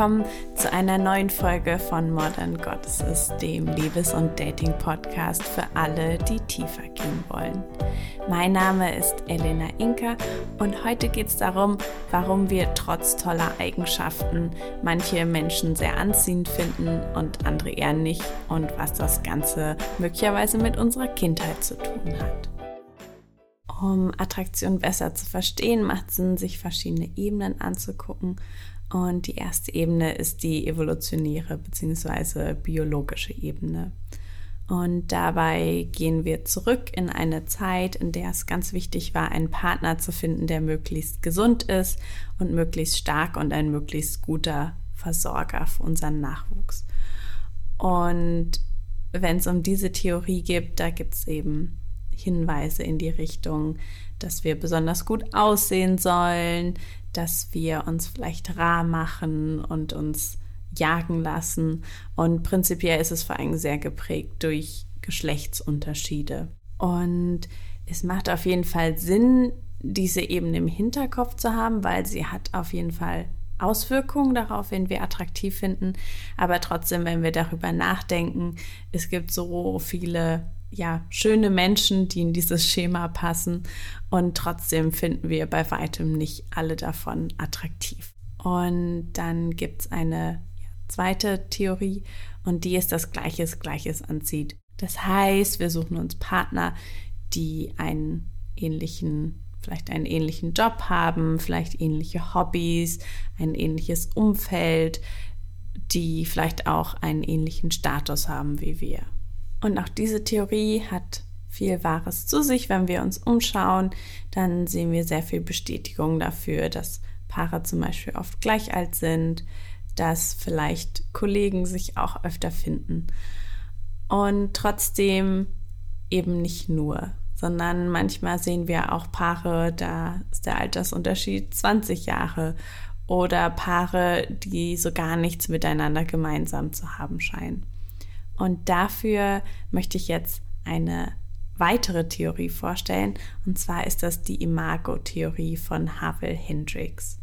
willkommen zu einer neuen Folge von Modern Goddesses, dem Liebes- und Dating-Podcast für alle, die tiefer gehen wollen. Mein Name ist Elena Inka und heute geht es darum, warum wir trotz toller Eigenschaften manche Menschen sehr anziehend finden und andere eher nicht und was das Ganze möglicherweise mit unserer Kindheit zu tun hat. Um Attraktion besser zu verstehen, macht Sinn, sich verschiedene Ebenen anzugucken. Und die erste Ebene ist die evolutionäre bzw. biologische Ebene. Und dabei gehen wir zurück in eine Zeit, in der es ganz wichtig war, einen Partner zu finden, der möglichst gesund ist und möglichst stark und ein möglichst guter Versorger für unseren Nachwuchs. Und wenn es um diese Theorie geht, da gibt es eben Hinweise in die Richtung, dass wir besonders gut aussehen sollen, dass wir uns vielleicht rar machen und uns jagen lassen. Und prinzipiell ist es vor allem sehr geprägt durch Geschlechtsunterschiede. Und es macht auf jeden Fall Sinn, diese Ebene im Hinterkopf zu haben, weil sie hat auf jeden Fall Auswirkungen darauf, wen wir attraktiv finden. Aber trotzdem, wenn wir darüber nachdenken, es gibt so viele ja, schöne Menschen, die in dieses Schema passen. Und trotzdem finden wir bei weitem nicht alle davon attraktiv. Und dann gibt es eine zweite Theorie und die ist, dass Gleiches Gleiches anzieht. Das heißt, wir suchen uns Partner, die einen ähnlichen, vielleicht einen ähnlichen Job haben, vielleicht ähnliche Hobbys, ein ähnliches Umfeld, die vielleicht auch einen ähnlichen Status haben wie wir. Und auch diese Theorie hat viel Wahres zu sich. Wenn wir uns umschauen, dann sehen wir sehr viel Bestätigung dafür, dass Paare zum Beispiel oft gleich alt sind, dass vielleicht Kollegen sich auch öfter finden. Und trotzdem eben nicht nur, sondern manchmal sehen wir auch Paare, da ist der Altersunterschied 20 Jahre oder Paare, die so gar nichts miteinander gemeinsam zu haben scheinen. Und dafür möchte ich jetzt eine weitere Theorie vorstellen. Und zwar ist das die Imago-Theorie von Havel Hendricks.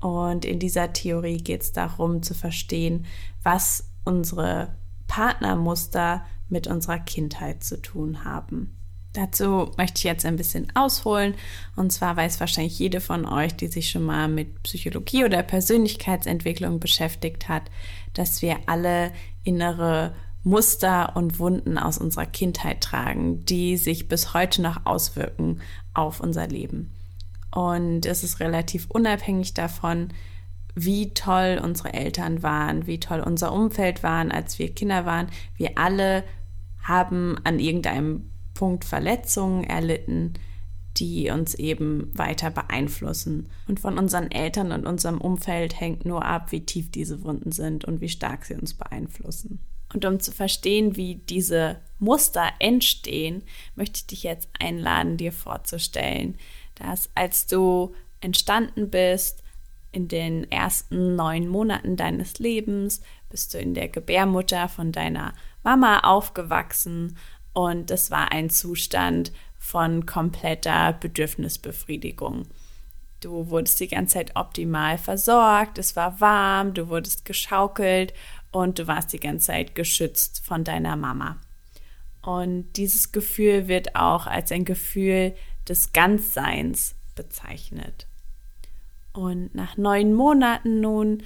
Und in dieser Theorie geht es darum zu verstehen, was unsere Partnermuster mit unserer Kindheit zu tun haben. Dazu möchte ich jetzt ein bisschen ausholen. Und zwar weiß wahrscheinlich jede von euch, die sich schon mal mit Psychologie oder Persönlichkeitsentwicklung beschäftigt hat, dass wir alle innere Muster und Wunden aus unserer Kindheit tragen, die sich bis heute noch auswirken auf unser Leben. Und es ist relativ unabhängig davon, wie toll unsere Eltern waren, wie toll unser Umfeld waren, als wir Kinder waren. Wir alle haben an irgendeinem Punkt Verletzungen erlitten, die uns eben weiter beeinflussen. Und von unseren Eltern und unserem Umfeld hängt nur ab, wie tief diese Wunden sind und wie stark sie uns beeinflussen. Und um zu verstehen, wie diese Muster entstehen, möchte ich dich jetzt einladen, dir vorzustellen, dass als du entstanden bist, in den ersten neun Monaten deines Lebens, bist du in der Gebärmutter von deiner Mama aufgewachsen und es war ein Zustand von kompletter Bedürfnisbefriedigung. Du wurdest die ganze Zeit optimal versorgt, es war warm, du wurdest geschaukelt und du warst die ganze Zeit geschützt von deiner Mama. Und dieses Gefühl wird auch als ein Gefühl des Ganzseins bezeichnet. Und nach neun Monaten nun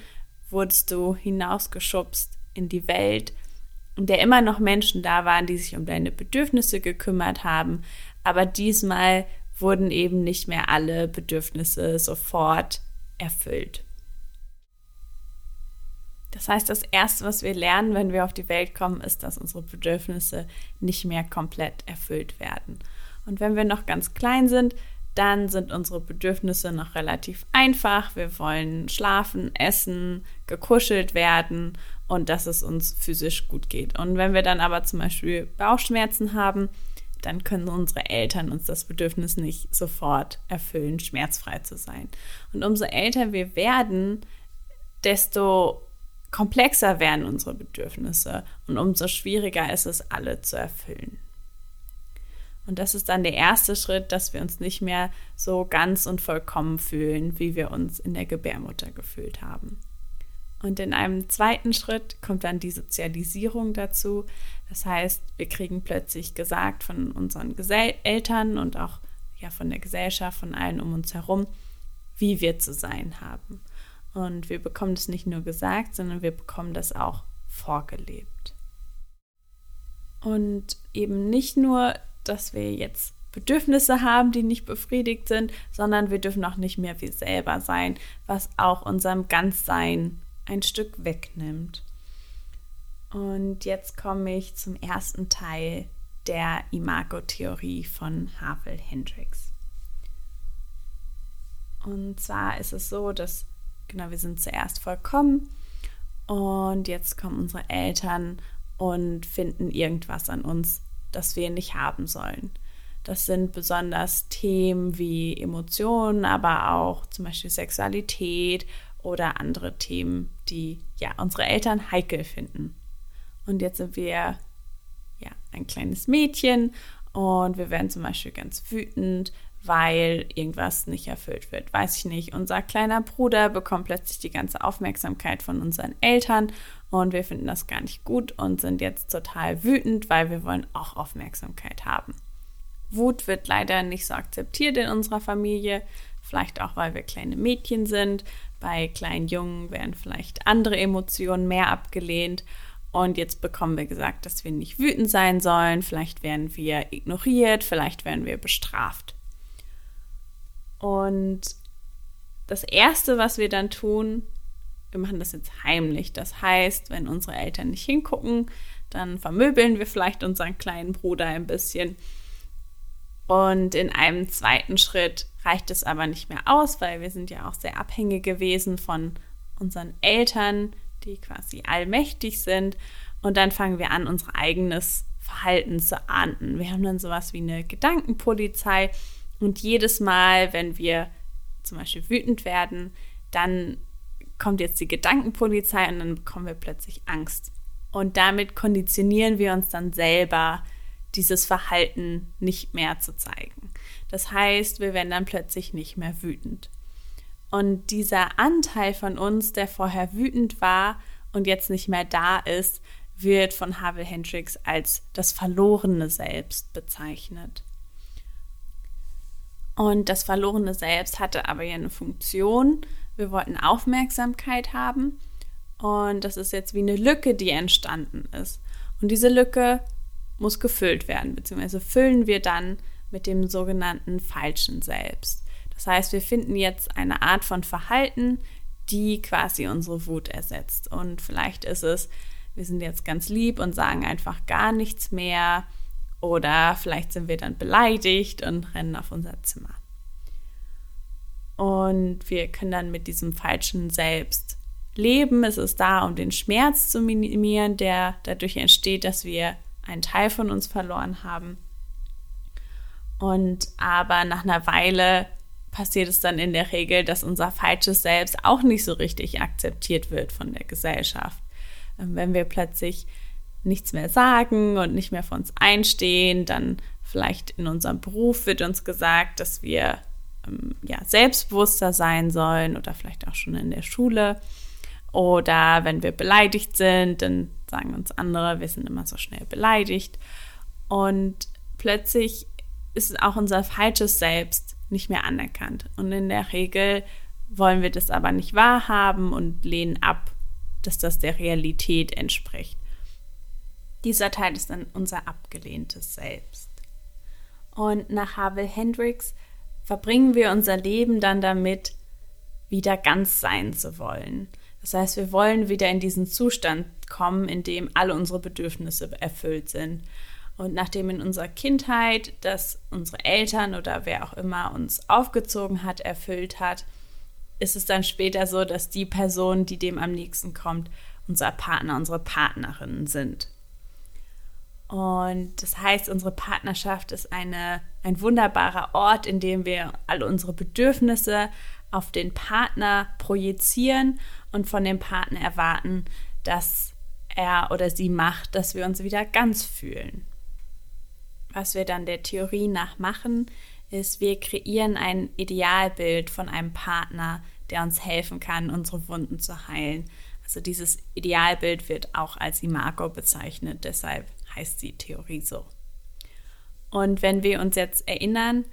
wurdest du hinausgeschubst in die Welt, in der immer noch Menschen da waren, die sich um deine Bedürfnisse gekümmert haben, aber diesmal wurden eben nicht mehr alle Bedürfnisse sofort erfüllt. Das heißt, das Erste, was wir lernen, wenn wir auf die Welt kommen, ist, dass unsere Bedürfnisse nicht mehr komplett erfüllt werden. Und wenn wir noch ganz klein sind, dann sind unsere Bedürfnisse noch relativ einfach. Wir wollen schlafen, essen, gekuschelt werden und dass es uns physisch gut geht. Und wenn wir dann aber zum Beispiel Bauchschmerzen haben, dann können unsere Eltern uns das Bedürfnis nicht sofort erfüllen, schmerzfrei zu sein. Und umso älter wir werden, desto komplexer werden unsere Bedürfnisse und umso schwieriger ist es, alle zu erfüllen. Und das ist dann der erste Schritt, dass wir uns nicht mehr so ganz und vollkommen fühlen, wie wir uns in der Gebärmutter gefühlt haben. Und in einem zweiten Schritt kommt dann die Sozialisierung dazu. Das heißt, wir kriegen plötzlich gesagt von unseren Gesell Eltern und auch ja von der Gesellschaft, von allen um uns herum, wie wir zu sein haben. Und wir bekommen das nicht nur gesagt, sondern wir bekommen das auch vorgelebt. Und eben nicht nur, dass wir jetzt Bedürfnisse haben, die nicht befriedigt sind, sondern wir dürfen auch nicht mehr wir selber sein, was auch unserem Ganzsein ein Stück wegnimmt. Und jetzt komme ich zum ersten Teil der Imago-Theorie von Havel Hendricks. Und zwar ist es so, dass, genau, wir sind zuerst vollkommen und jetzt kommen unsere Eltern und finden irgendwas an uns, das wir nicht haben sollen. Das sind besonders Themen wie Emotionen, aber auch zum Beispiel Sexualität oder andere Themen, die ja unsere Eltern heikel finden. Und jetzt sind wir ja ein kleines Mädchen und wir werden zum Beispiel ganz wütend, weil irgendwas nicht erfüllt wird. Weiß ich nicht. Unser kleiner Bruder bekommt plötzlich die ganze Aufmerksamkeit von unseren Eltern und wir finden das gar nicht gut und sind jetzt total wütend, weil wir wollen auch Aufmerksamkeit haben. Wut wird leider nicht so akzeptiert in unserer Familie, vielleicht auch, weil wir kleine Mädchen sind. Bei kleinen Jungen werden vielleicht andere Emotionen mehr abgelehnt. Und jetzt bekommen wir gesagt, dass wir nicht wütend sein sollen. Vielleicht werden wir ignoriert, vielleicht werden wir bestraft. Und das Erste, was wir dann tun, wir machen das jetzt heimlich. Das heißt, wenn unsere Eltern nicht hingucken, dann vermöbeln wir vielleicht unseren kleinen Bruder ein bisschen. Und in einem zweiten Schritt reicht es aber nicht mehr aus, weil wir sind ja auch sehr abhängig gewesen von unseren Eltern, die quasi allmächtig sind. Und dann fangen wir an, unser eigenes Verhalten zu ahnden. Wir haben dann sowas wie eine Gedankenpolizei. Und jedes Mal, wenn wir zum Beispiel wütend werden, dann kommt jetzt die Gedankenpolizei und dann bekommen wir plötzlich Angst. Und damit konditionieren wir uns dann selber dieses Verhalten nicht mehr zu zeigen. Das heißt, wir werden dann plötzlich nicht mehr wütend. Und dieser Anteil von uns, der vorher wütend war und jetzt nicht mehr da ist, wird von Havel Hendricks als das verlorene Selbst bezeichnet. Und das verlorene Selbst hatte aber ja eine Funktion. Wir wollten Aufmerksamkeit haben. Und das ist jetzt wie eine Lücke, die entstanden ist. Und diese Lücke muss gefüllt werden, beziehungsweise füllen wir dann mit dem sogenannten falschen Selbst. Das heißt, wir finden jetzt eine Art von Verhalten, die quasi unsere Wut ersetzt. Und vielleicht ist es, wir sind jetzt ganz lieb und sagen einfach gar nichts mehr. Oder vielleicht sind wir dann beleidigt und rennen auf unser Zimmer. Und wir können dann mit diesem falschen Selbst leben. Es ist da, um den Schmerz zu minimieren, der dadurch entsteht, dass wir einen Teil von uns verloren haben. Und aber nach einer Weile passiert es dann in der Regel, dass unser falsches Selbst auch nicht so richtig akzeptiert wird von der Gesellschaft. Ähm, wenn wir plötzlich nichts mehr sagen und nicht mehr für uns einstehen, dann vielleicht in unserem Beruf wird uns gesagt, dass wir ähm, ja, selbstbewusster sein sollen oder vielleicht auch schon in der Schule. Oder wenn wir beleidigt sind, dann sagen uns andere, wir sind immer so schnell beleidigt. Und plötzlich ist auch unser falsches Selbst nicht mehr anerkannt. Und in der Regel wollen wir das aber nicht wahrhaben und lehnen ab, dass das der Realität entspricht. Dieser Teil ist dann unser abgelehntes Selbst. Und nach Havel Hendricks verbringen wir unser Leben dann damit, wieder ganz sein zu wollen. Das heißt, wir wollen wieder in diesen Zustand kommen, in dem alle unsere Bedürfnisse erfüllt sind. Und nachdem in unserer Kindheit das unsere Eltern oder wer auch immer uns aufgezogen hat, erfüllt hat, ist es dann später so, dass die Person, die dem am nächsten kommt, unser Partner, unsere Partnerinnen sind. Und das heißt, unsere Partnerschaft ist eine, ein wunderbarer Ort, in dem wir alle unsere Bedürfnisse auf den Partner projizieren und von dem Partner erwarten, dass er oder sie macht, dass wir uns wieder ganz fühlen. Was wir dann der Theorie nach machen, ist, wir kreieren ein Idealbild von einem Partner, der uns helfen kann, unsere Wunden zu heilen. Also dieses Idealbild wird auch als Imago bezeichnet, deshalb heißt die Theorie so. Und wenn wir uns jetzt erinnern,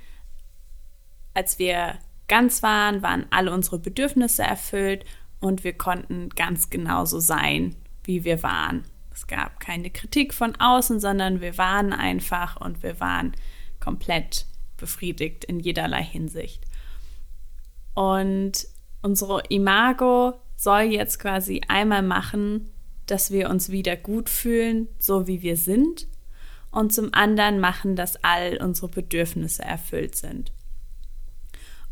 als wir ganz waren, waren alle unsere Bedürfnisse erfüllt und wir konnten ganz genauso sein, wie wir waren. Es gab keine Kritik von außen, sondern wir waren einfach und wir waren komplett befriedigt in jederlei Hinsicht. Und unsere Imago soll jetzt quasi einmal machen, dass wir uns wieder gut fühlen, so wie wir sind, und zum anderen machen, dass all unsere Bedürfnisse erfüllt sind.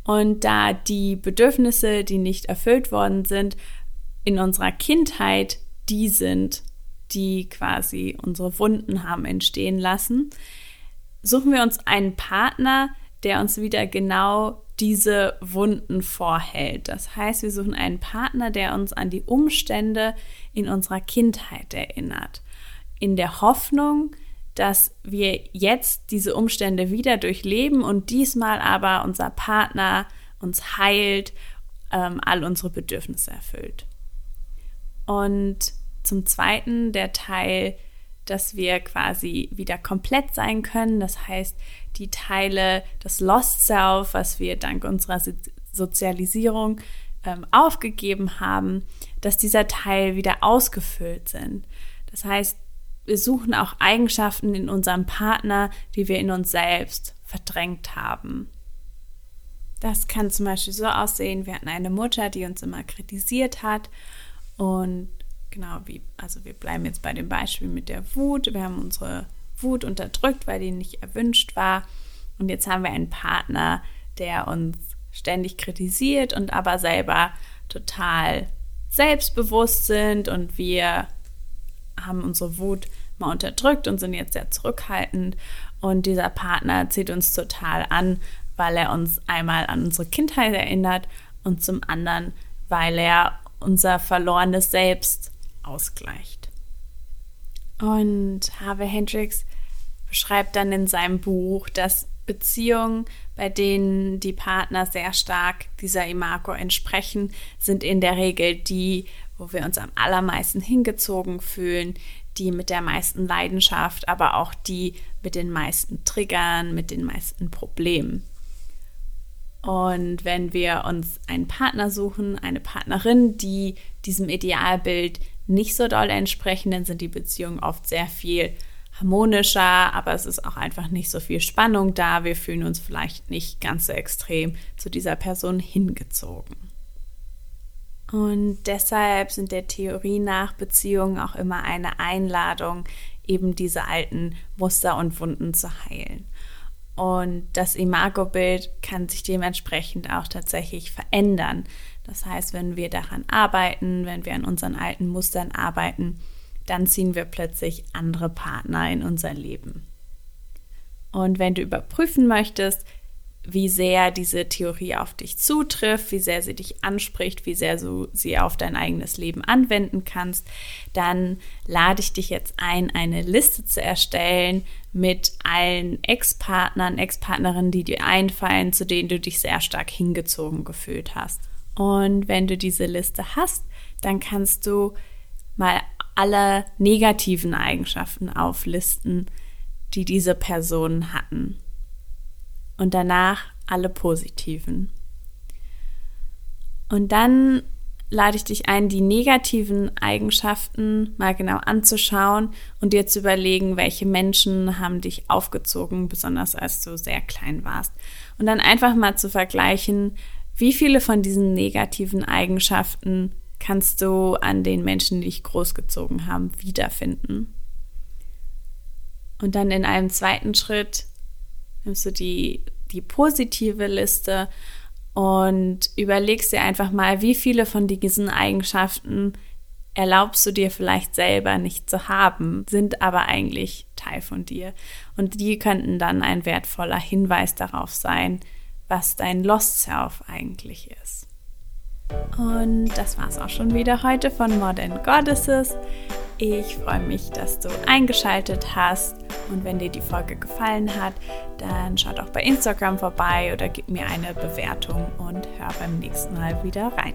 Und da die Bedürfnisse, die nicht erfüllt worden sind, in unserer Kindheit die sind, die quasi unsere Wunden haben entstehen lassen, suchen wir uns einen Partner, der uns wieder genau diese Wunden vorhält. Das heißt, wir suchen einen Partner, der uns an die Umstände in unserer Kindheit erinnert. In der Hoffnung, dass wir jetzt diese Umstände wieder durchleben und diesmal aber unser Partner uns heilt, ähm, all unsere Bedürfnisse erfüllt. Und zum Zweiten der Teil, dass wir quasi wieder komplett sein können. Das heißt, die Teile, das Lost Self, was wir dank unserer Sozialisierung ähm, aufgegeben haben, dass dieser Teil wieder ausgefüllt sind. Das heißt, wir suchen auch Eigenschaften in unserem Partner, die wir in uns selbst verdrängt haben. Das kann zum Beispiel so aussehen, wir hatten eine Mutter, die uns immer kritisiert hat und genau wie, also wir bleiben jetzt bei dem Beispiel mit der Wut. Wir haben unsere Wut unterdrückt, weil die nicht erwünscht war. Und jetzt haben wir einen Partner, der uns ständig kritisiert und aber selber total selbstbewusst sind und wir haben unsere Wut mal unterdrückt und sind jetzt sehr zurückhaltend. Und dieser Partner zieht uns total an, weil er uns einmal an unsere Kindheit erinnert und zum anderen, weil er unser verlorenes Selbst ausgleicht. Und Harvey Hendricks beschreibt dann in seinem Buch, dass Beziehungen, bei denen die Partner sehr stark dieser Imago entsprechen, sind in der Regel die, wo wir uns am allermeisten hingezogen fühlen, die mit der meisten Leidenschaft, aber auch die mit den meisten Triggern, mit den meisten Problemen. Und wenn wir uns einen Partner suchen, eine Partnerin, die diesem Idealbild nicht so doll entsprechen, dann sind die Beziehungen oft sehr viel harmonischer, aber es ist auch einfach nicht so viel Spannung da. Wir fühlen uns vielleicht nicht ganz so extrem zu dieser Person hingezogen. Und deshalb sind der Theorie nach Beziehungen auch immer eine Einladung, eben diese alten Muster und Wunden zu heilen. Und das Imago-Bild kann sich dementsprechend auch tatsächlich verändern. Das heißt, wenn wir daran arbeiten, wenn wir an unseren alten Mustern arbeiten, dann ziehen wir plötzlich andere Partner in unser Leben. Und wenn du überprüfen möchtest, wie sehr diese Theorie auf dich zutrifft, wie sehr sie dich anspricht, wie sehr du sie auf dein eigenes Leben anwenden kannst, dann lade ich dich jetzt ein, eine Liste zu erstellen mit allen Ex-Partnern, Ex-Partnerinnen, die dir einfallen, zu denen du dich sehr stark hingezogen gefühlt hast. Und wenn du diese Liste hast, dann kannst du mal alle negativen Eigenschaften auflisten, die diese Personen hatten und danach alle positiven. Und dann lade ich dich ein, die negativen Eigenschaften mal genau anzuschauen und dir zu überlegen, welche Menschen haben dich aufgezogen, besonders als du sehr klein warst. Und dann einfach mal zu vergleichen, wie viele von diesen negativen Eigenschaften kannst du an den Menschen, die dich großgezogen haben, wiederfinden. Und dann in einem zweiten Schritt nimmst du die, die positive Liste und überlegst dir einfach mal, wie viele von diesen Eigenschaften erlaubst du dir vielleicht selber nicht zu haben, sind aber eigentlich Teil von dir. Und die könnten dann ein wertvoller Hinweis darauf sein, was dein Lost Self eigentlich ist. Und das war es auch schon wieder heute von Modern Goddesses. Ich freue mich, dass du eingeschaltet hast. Und wenn dir die Folge gefallen hat, dann schaut auch bei Instagram vorbei oder gib mir eine Bewertung und hör beim nächsten Mal wieder rein.